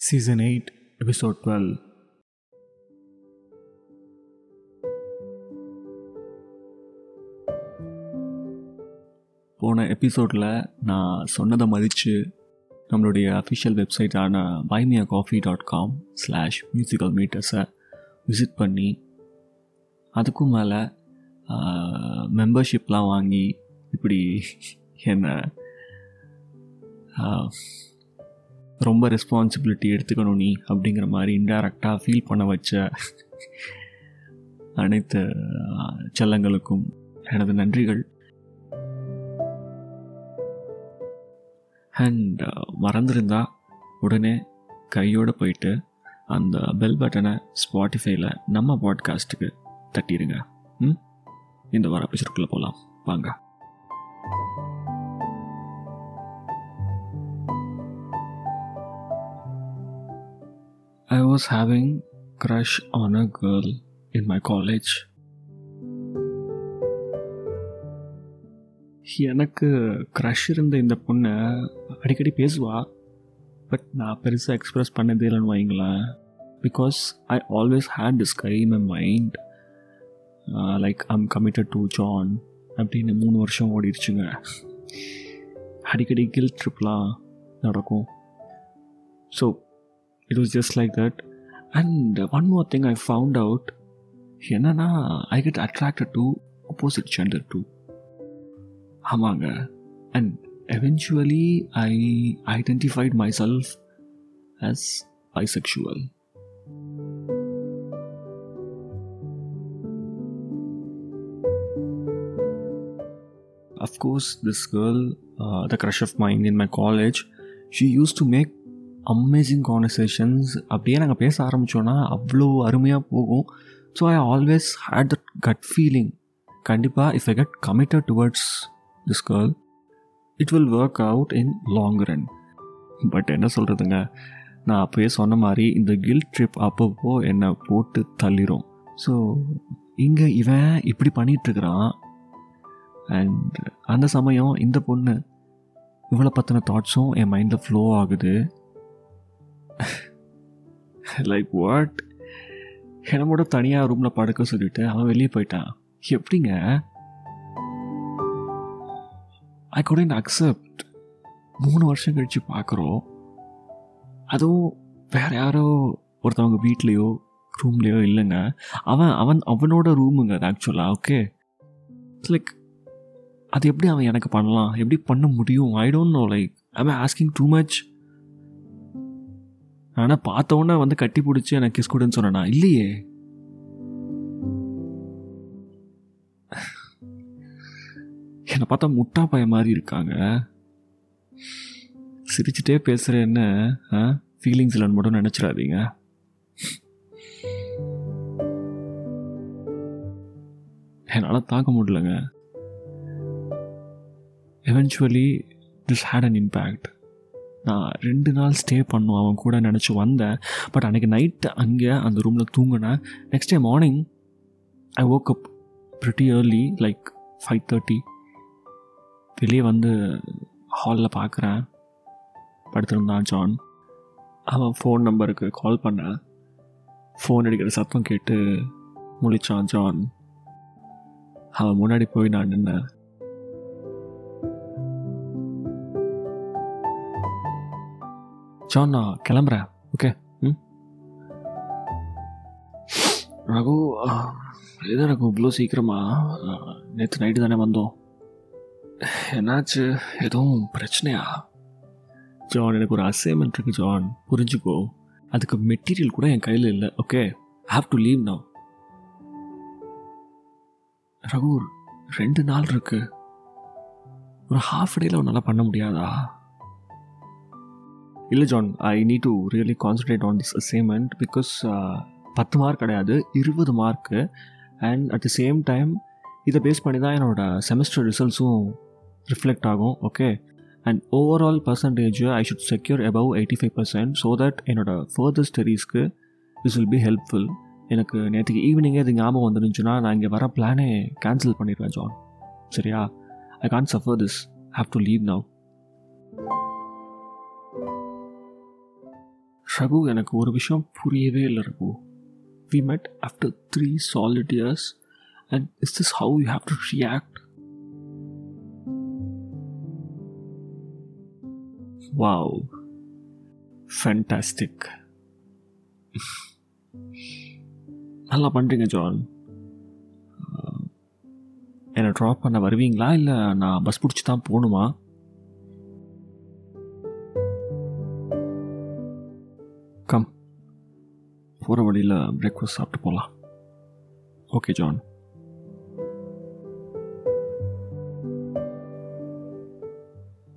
Season eight episode twelve போன எபிசோடில் நான் சொன்னதை மதித்து நம்மளுடைய official வெப்சைட்டான buy me a coffee dot com slash musical மீட்டர்ஸை visit பண்ணி அதுக்கும் மேலே மெம்பர்ஷிப்லாம் வாங்கி இப்படி என்னை ரொம்ப ரெஸ்பான்சிபிலிட்டி எடுத்துக்கணும் நீ அப்படிங்கிற மாதிரி இன்டைரக்டாக ஃபீல் பண்ண வச்ச அனைத்து செல்லங்களுக்கும் எனது நன்றிகள். அண்ட் மறந்துருந்தா உடனே கையோடு போயிட்டு அந்த பெல் பட்டனை ஸ்பாட்டிஃபைல நம்ம பாட்காஸ்ட்டுக்கு தட்டிடுங்க ம்? இந்த வர எபிசோட்குள்ளே போகலாம் வாங்க. I was having crush on a girl in my college. எனக்கு க்ரஷ் இருந்த இந்த பொண்ணை அடிக்கடி பேசுவா. பட் நான் பெருசாக எக்ஸ்ப்ரெஸ் பண்ணதே இல்லைன்னு வைங்களேன் because I always had this guy my mind like I'm committed to John அப்படின்னு மூணு வருஷம் ஓடிடுச்சுங்க. அடிக்கடி கில் ட்ரிப்லாம் நடக்கும். So it was just like that and one more thing i found out என்னன்னா I get attracted to opposite gender too ஆமாங்க and eventually I identified myself as bisexual of course this girl uh, the crush of mine in my college she used to make amazing conversations அப்படியே நாங்கள் பேச ஆரம்பித்தோன்னா அவ்வளோ அருமையாக போகும். So I always had that gut feeling கண்டிப்பாக if I get committed towards this girl it will work out in long run but என்ன சொல்கிறதுங்க நான் அப்போயே சொன்ன மாதிரி இந்த கில் ட்ரிப் அப்பப்போ என்னை போட்டு தள்ளிரும். ஸோ இங்கே இவன் இப்படி பண்ணிகிட்ருக்கிறான் அண்ட் அந்த சமயம் இந்த பொண்ணு இவ்வளோ பற்றின தாட்ஸும் என் மைண்டில் ஃப்ளோ ஆகுது. லைக் வாட் என்னமோட தனியாக ரூமில் படுக்க சொல்லிட்டு அவன் வெளியே போயிட்டான். எப்படிங்க? ஐ குடன் அக்செப்ட் மூணு வருஷம் கழித்து பார்க்குறோம் அதுவும் வேற யாரோ ஒருத்தவங்க வீட்லேயோ ரூம்லேயோ இல்லைங்க. அவன் அவன் அவனோட ரூமுங்க அது ஆக்சுவலாக ஓகே லைக் அது எப்படி அவன் எனக்கு பண்ணலாம்? எப்படி பண்ண முடியும்? I don't know like I asking too much ஆனால் பார்த்தவொன்னே வந்து கட்டி பிடிச்சி எனக்கு கிஸ் கொடுன்னு சொன்னேனா? இல்லையே. என்னை பார்த்தா முட்டா பைய மாதிரி இருக்காங்க. சிரிச்சுட்டே பேசுகிற என்ன ஃபீலிங்ஸ் இல்லைன்னு மட்டும் நினச்சிடாதீங்க. என்னால் தாக்க முடியலங்க. Eventually this had an impact நான் ரெண்டு நாள் ஸ்டே பண்ணும் அவன் கூட நினச்சி வந்தேன். பட் அன்றைக்கி நைட்டு அங்கே அந்த ரூமில் தூங்கினேன். Next day morning I woke up pretty early like five thirty வெளியே வந்து ஹாலில் பார்க்குறேன் படுத்திருந்தான் ஜான் அவன் ஃபோன் நம்பருக்கு கால் பண்ணேன். ஃபோன் அடிக்கிற சத்தம் கேட்டு முழிச்சான் ஜான் அவன் முன்னாடி போய் நான் நின்னேன். ஜான் நான் கிளம்புறேன். ஓகே ம்? ரகு எது ரகு இவ்வளோ சீக்கிரமா? நேற்று நைட்டு தானே வந்தோம். என்னாச்சு? எதுவும் பிரச்சனையா? ஜான் எனக்கு ஒரு அசைன்மெண்ட் இருக்கு ஜான் புரிஞ்சுக்கோ. அதுக்கு மெட்டீரியல் கூட என் கையில் இல்லை okay have to leave now Raghu ரெண்டு நாள் இருக்கு. ஒரு ஹாஃப் டேயில் உன்னால் பண்ண முடியாதா? இல்லை John I need to really concentrate on this assignment because பத்து மார்க் கிடையாது இருபது mark and at the same time இதை பேஸ் பண்ணி தான் என்னோட செமஸ்டர் ரிசல்ட்ஸும் ரிஃப்ளெக்ட் ஆகும் okay and overall percentage I should secure above eighty five percent so that என்னோட ஃபர்தர் ஸ்டடீஸ்க்கு திஸ் வில் பி ஹெல்ப்ஃபுல் எனக்கு நேற்றுக்கு ஈவினிங்கே இது ஞாபகம் வந்துருந்துச்சுன்னா நான் இங்கே வர பிளானே கேன்சல் பண்ணிடுவேன் ஜான் சரியா? I can suffer this have to leave now Raghu எனக்கு ஒரு விஷயம் புரியவே இல்லை Raghu. We met after three solid years and is this how you have to react wow fantastic நல்லா பண்ணுறீங்க ஜான் என்னை ட்ராப் பண்ண வருவீங்களா? இல்லை நான் பஸ் பிடிச்சி தான் போகணுமா போகிற வழியில் பிரேக்ஃபாஸ்ட் சாப்பிட்டு போகலாம் ஓகே ஜான்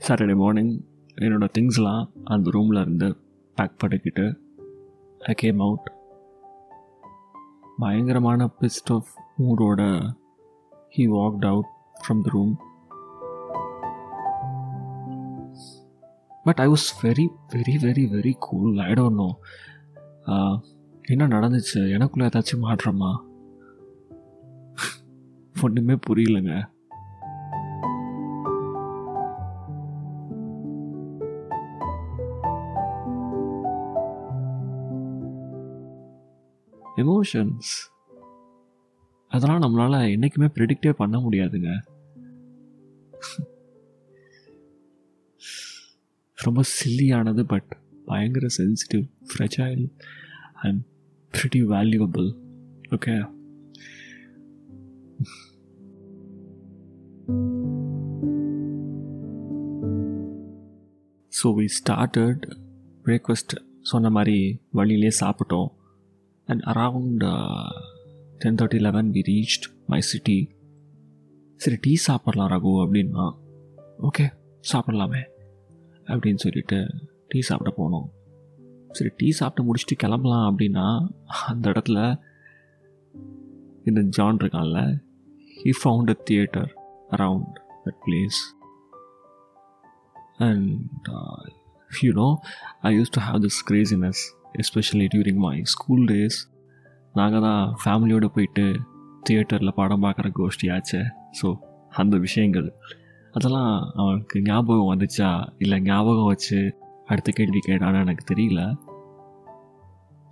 சாட்டர்டே மார்னிங் என்னோடய திங்ஸ்லாம் அந்த ரூமில் இருந்து பேக் பண்ணிக்கிட்டு ஐ கேம் அவுட் பயங்கரமான pissed off மூடோட he walked out from the room but I was very very very very cool I don't know என்ன நடந்துச்சு? எனக்குள்ளே ஏதாச்சும் மாற்றமா? ஒன்றுமே புரியலங்க. எமோஷன்ஸ் அதெல்லாம் நம்மளால் என்றைக்குமே ப்ரிடிக்டே பண்ண முடியாதுங்க. ரொம்ப சில்லியானது பட் பயங்கர sensitive fragile and pretty valuable okay so we started breakfast சொன்ன மாதிரி வழியிலே சாப்பிட்டோம். And around ten thirty eleven we reached my city சரி டீ சாப்பிட்லாம் ரகு அப்படின்னா ஓகே சாப்பிட்லாமே அப்படின்னு சொல்லிட்டு டீ சாப்பிட போனோம். சரி டீ சாப்பிட்டு முடிச்சுட்டு கிளம்பலாம் அப்படின்னா அந்த இடத்துல இந்த ஜான் இருக்கான்ல he found a theatre around that place and you know I use to have this craziness especially during my school days நாங்கள் தான் ஃபேமிலியோடு போயிட்டு தியேட்டரில் படம் பார்க்குற கோஷ்டியாச்சு. ஸோ அந்த விஷயங்கள். அதெல்லாம் அவனுக்கு ஞாபகம் வந்துச்சா? இல்லை ஞாபகம் வச்சு அடுத்த கேள்வி கேட்டான்னு எனக்கு தெரியல.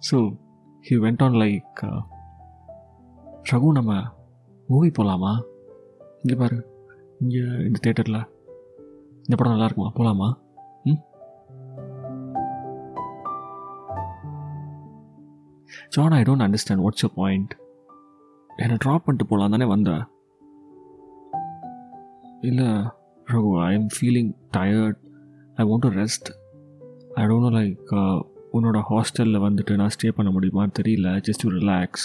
So he went on like Raghu நம்ம மூவி போகலாமா இங்கே பாரு இங்கே இந்த தேட்டரில் இந்த படம் நல்லா இருக்குமா? போகலாமா ம்? John I don't understand what's a point என்னை ட்ராப் பண்ணிட்டு போகலாம் தானே வந்த. இல்லை Raghu I am feeling tired I want to rest I don't know like உன்னோட ஹாஸ்டலில் வந்துட்டு நான் ஸ்டே பண்ண முடியுமான்னு தெரியல. Just you relax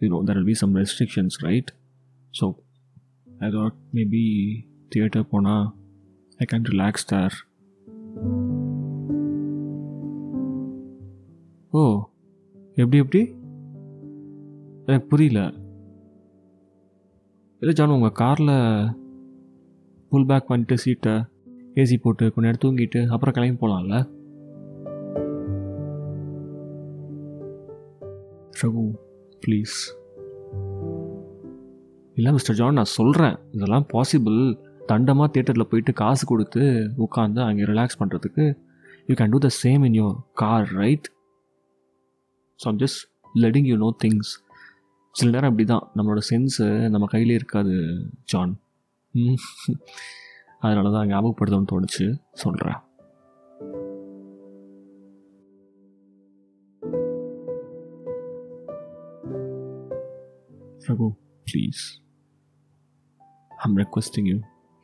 you know there will be some restrictions right so I thought maybe theatre போனால் ஐ கேன் ரிலாக்ஸ் தார் ஓ எப்படி எப்படி? எனக்கு புரியல. இல்லை ஜான் உங்கள் காரில் புல் பேக் பண்ணிட்டு சீட்டை ஏசி போட்டு கொஞ்ச நேரம் தூங்கிட்டு அப்புறம் கிளம்பி போகலாம்ல ரகு ப்ளீஸ் இல்லை மிஸ்டர் ஜான் நான் சொல்கிறேன் இதெல்லாம் பாசிபிள் தண்டமாக தேட்டரில் போயிட்டு காசு கொடுத்து உட்காந்து அங்கே ரிலாக்ஸ் பண்ணுறதுக்கு you can do the same in your car right so I'm just letting you know things சில நேரம் அப்படி தான் நம்மளோட சென்ஸு நம்ம கையிலே இருக்காது ஜான் ம் அதனால தான் ஞாபகப்படுத்தணும்னு தோணுச்சு. சொல்கிறேன் Raghu please I'm requesting you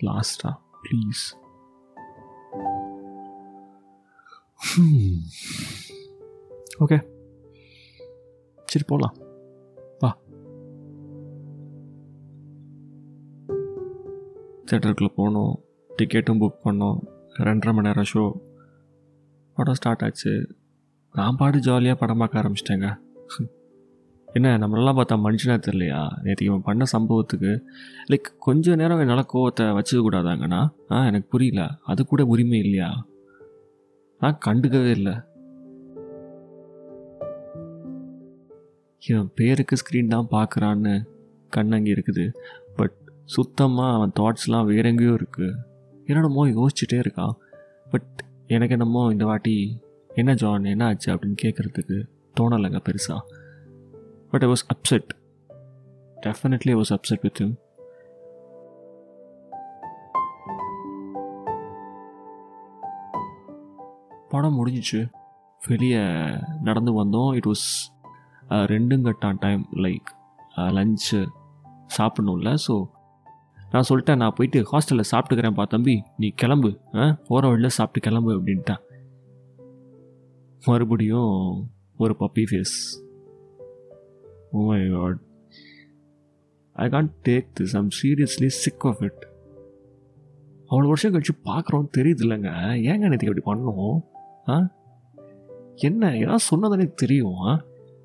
லாஸ்டா ப்ளீஸ் ஓகே சரி போகலாம் வா. தேட்டருக்குள்ளே போனோம். டிக்கெட்டும் புக் பண்ணோம். ரெண்டரை மணி நேரம் ஷோ படம் ஸ்டார்ட் ஆச்சு. நான் பாடு ஜாலியாக படம் பார்க்க ஆரம்பிச்சிட்டேங்க. என்ன நம்மளெல்லாம் பார்த்தா மனுஷனா தெரியலையா? நேற்று இவன் பண்ண சம்பவத்துக்கு லைக் கொஞ்ச நேரம் என்னால் கோவத்தை வச்சுக்க கூடாதாங்கண்ணா? ஆ எனக்கு புரியல. அது கூட உரிமை இல்லையா? நான் கண்டுக்கவே இல்லை. இவன் பேருக்கு ஸ்க்ரீன் தான் பார்க்குறான்னு கண் அங்கே இருக்குது. பட் சுத்தமாக அவன் தாட்ஸ்லாம் வேற எங்கேயோ இருக்குது என்னென்னமோ யோசிச்சுட்டே இருக்கான். பட் எனக்கு என்னமோ இந்த வாட்டி என்ன ஜான் என்ன ஆச்சு? அப்படின்னு கேட்குறதுக்கு தோணலைங்க பெருசாக but I was upset definitely I was upset with him. படம் முடிஞ்சிச்சு. வெளியே நடந்து வந்தோம். இட் வாஸ் ரெண்டுங்கட்டான் டைம் லைக் லஞ்சு சாப்பிடணும்ல. ஸோ நான் சொல்லிட்டேன் நான் போயிட்டு ஹாஸ்டலில் சாப்பிட்டுக்கிறேன்ப்பா தம்பி. நீ கிளம்பு ஆ? போகிற வழியில் சாப்பிட்டு கிளம்பு அப்படின்ட்டான். மறுபடியும் ஒரு puppy face oh my God I can't take this I'm seriously sick of it அவ்வளோ வருஷம் கழிச்சு பார்க்குறோம் தெரியுது இல்லைங்க ஏங்க நேற்றுக்கு அப்படி பண்ணுவோம் ஆ? என்ன? ஏதாவது சொன்னதானே தெரியும்.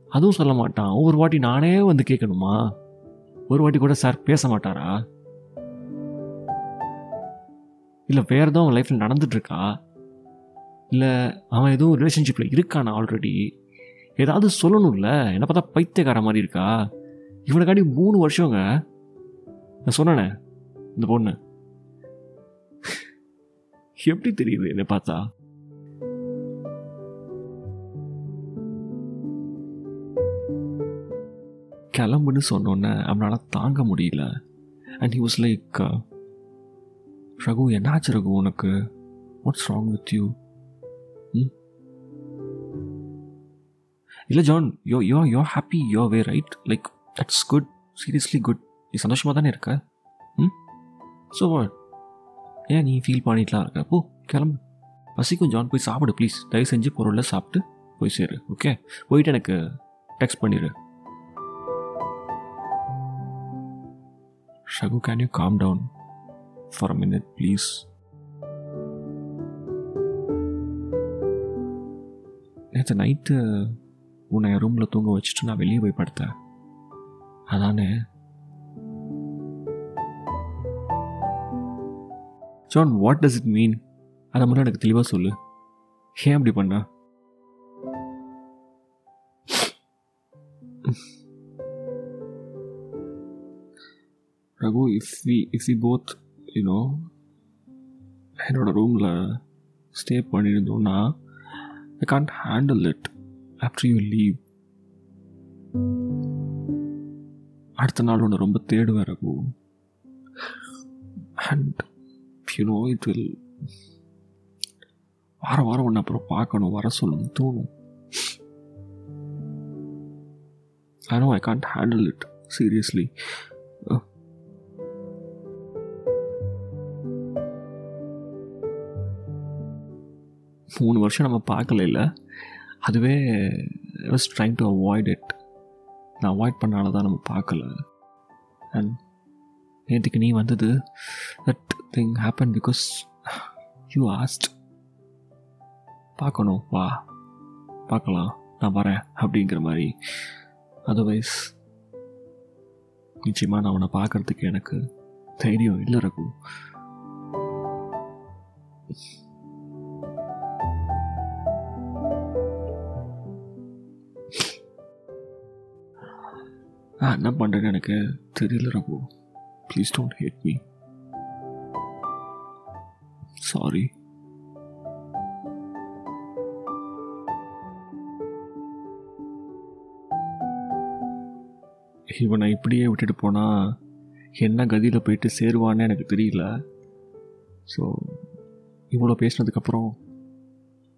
அதுவும் சொல்ல மாட்டான். ஒவ்வொரு வாட்டி நானே வந்து கேட்கணுமா? ஒரு வாட்டி கூட சார் பேச மாட்டாரா? இல்லை வேறு எதுவும் அவன் லைஃப்பில் நடந்துட்டுருக்கா இல்லை அவன் எதுவும் ரிலேஷன்ஷிப்பில் இருக்கானா ஆல்ரெடி ஏதாவது சொல்லணும்ல? என்ன பார்த்தா பைத்தியக்கார மாதிரி இருக்கா? இவனுக்காண்டி மூணு வருஷங்க. நான் சொன்னேனே இந்த பொண்ணு. எப்படி தெரியுது என்னை பார்த்தா? கிளம்புன்னு சொன்னோன்னே அவனால் தாங்க முடியல. And he was like Raghu என்னாச்சு ரகு உனக்கு? வாட்ஸ் ராங் வித் யூ இல்லை John yo yo yo happy yo way right like that's good seriously good நீ சந்தோஷமாக தானே இருக்க? ம்? ஸோ வாட் ஏன் நீ ஃபீல் பண்ணிட்டுலாம் இருக்க? போ கிளம்பு. பசிக்கும் ஜான் போய் சாப்பிடு ப்ளீஸ் தயவு செஞ்சு பொருளில் சாப்பிட்டு போய் சேரு ஓகே போயிட்டு எனக்கு டெக்ஸ்ட் பண்ணிடு ஷகு can you calm down for a minute please நேற்று நைட்டு உன்னை என் ரூமில் தூங்க வச்சுட்டு நான் வெளியே போய் படுத்தேன். அதானே? John what does it mean அதை மட்டும் எனக்கு தெளிவாக சொல்லு. ஏன் அப்படி பண்ண? Raghu if we if we both you know என்னோட ரூமில் stay பண்ணியிருந்தோன்னா I can't handle it after you leave அடுத்த நாள் ஒன்று ரொம்ப தேடுவேன் Raghu and you know it will வாரம் வாரம் ஒன்று அப்புறம் பார்க்கணும் வர சொல்லணும் தோணும். I know I can't handle it seriously மூணு வருஷம் நம்ம பார்க்கல இல்லை? அதுவே was trying to avoid it நான் அவாய்ட் பண்ணால தான் நம்ம பார்க்கல. அண்ட் நேற்றுக்கு நீ வந்தது that thing happen because you asked பார்க்கணும் வா. பார்க்கலாம் நான் வரேன் அப்படிங்கிற மாதிரி. அதர்வைஸ் நிச்சயமாக நான் அவனை பார்க்கறதுக்கு எனக்கு தைரியம் இல்லை இருக்கும் நான் என்ன பண்ணுறேன்னு எனக்கு தெரியல Raghu. Please don't hate me sorry இவனை இப்படியே விட்டுட்டு போனால் என்ன கதியில் போயிட்டு சேருவான்னு எனக்கு தெரியல. ஸோ இவ்வளோ பேசினதுக்கப்புறம்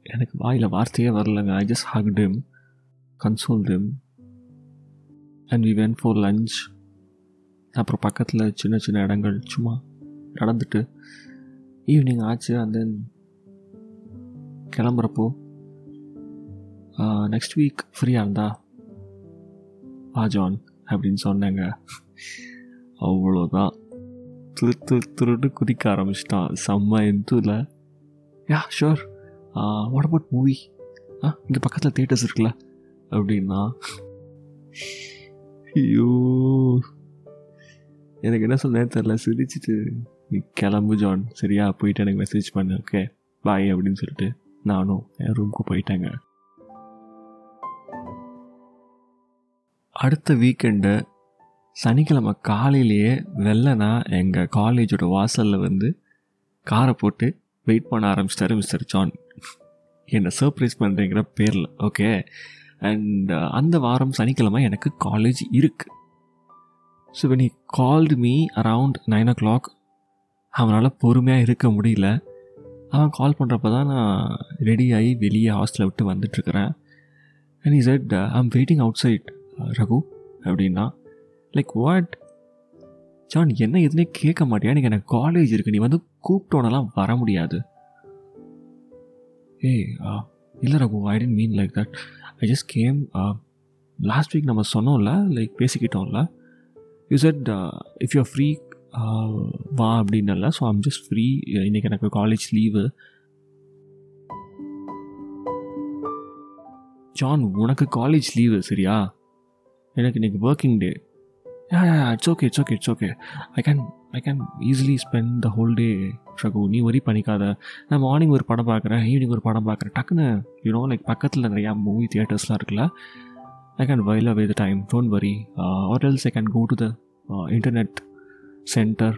எனக்கு வாயில் வார்த்தையே வரலங்க. I just hug Tim console Tim and we went for lunch அப்புறம் பக்கத்தில் சின்ன சின்ன இடங்கள் சும்மா நடந்துட்டு ஈவினிங் ஆச்சு. அண்ட் தென் கிளம்புறப்போ நெக்ஸ்ட் வீக் ஃப்ரீயாக இருந்தா வா ஜான் அப்படின்னு சொன்னாங்க. அவ்வளோதான் திரு திரு திருட்டு குதிக்க ஆரம்பிச்சிட்டான். செம்ம எந்தூரில் yeah sure what about movie ஆ இங்கே பக்கத்தில் தேட்டர்ஸ் இருக்குல்ல? அப்படின்னா ஐயோ. எனக்கு என்ன சொல்ல தெரில சிரிச்சிட்டு. நீ கிளம்பு ஜான். சரியா? போயிட்டு எனக்கு மெசேஜ் பண்ணு ஓகே பாய் அப்படின்னு சொல்லிட்டு நானும் என் ரூமுக்கு போயிட்டேங்க. அடுத்த வீக்கெண்டு சனிக்கிழமை காலையிலேயே வெள்ளனா எங்கள் காலேஜோட வாசலில் வந்து காரை போட்டு வெயிட் பண்ண ஆரம்பிச்சிட்டாரு மிஸ்டர் ஜான். என்னை சர்ப்ரைஸ் பண்ணுறேங்கிற பேரில் ஓகே அண்ட் uh, அந்த வாரம் சனிக்கிழமை எனக்கு காலேஜ் இருக்குது so when he called me around nine o'clock அவனால் பொறுமையாக இருக்க முடியல. அவன் கால் பண்ணுறப்ப தான் நான் ரெடி ஆகி வெளியே ஹாஸ்டலை விட்டு வந்துட்டுருக்கிறேன். And is it I'm waiting outside Raghu அப்படின்னா லைக் வாட் ஜான் என்ன எதுனே கேட்க மாட்டியா? எனக்கு எனக்கு காலேஜ் இருக்குது நீ வந்து கூப்பிட்டோன்னெல்லாம் வர முடியாது. ஏய் இல்லை Raghu I didn't mean like that I just came last week நம்ம சொன்னோம்ல like பேசிக்கிட்டோம்ல. You said if you free வா அப்படின்னல ஸோ ஐம் ஜஸ்ட் ஃப்ரீ இன்றைக்கி எனக்கு காலேஜ் லீவு ஜான் உனக்கு காலேஜ் லீவு சரியா? எனக்கு இன்றைக்கி working day yeah yeah it's okay it's okay it's okay I can I can easily spend the whole day Raghu நீ worry பண்ணிக்காத. நான் மார்னிங் ஒரு படம் பார்க்குறேன் ஈவினிங் ஒரு படம் பார்க்குறேன். டக்குன்னு யூனோ லைக் பக்கத்தில் நிறையா மூவி தியேட்டர்ஸ்லாம் இருக்குல்ல I can while away the time don't worry or else I can go to the internet centre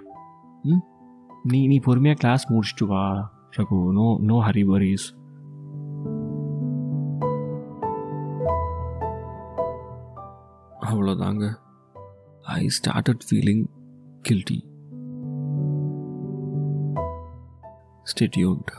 நீ நீ பொறுமையாக கிளாஸ் முடிச்சுட்டு வா Raghu no no hurry worries அவ்வளோதாங்க I started feeling guilty stay tuned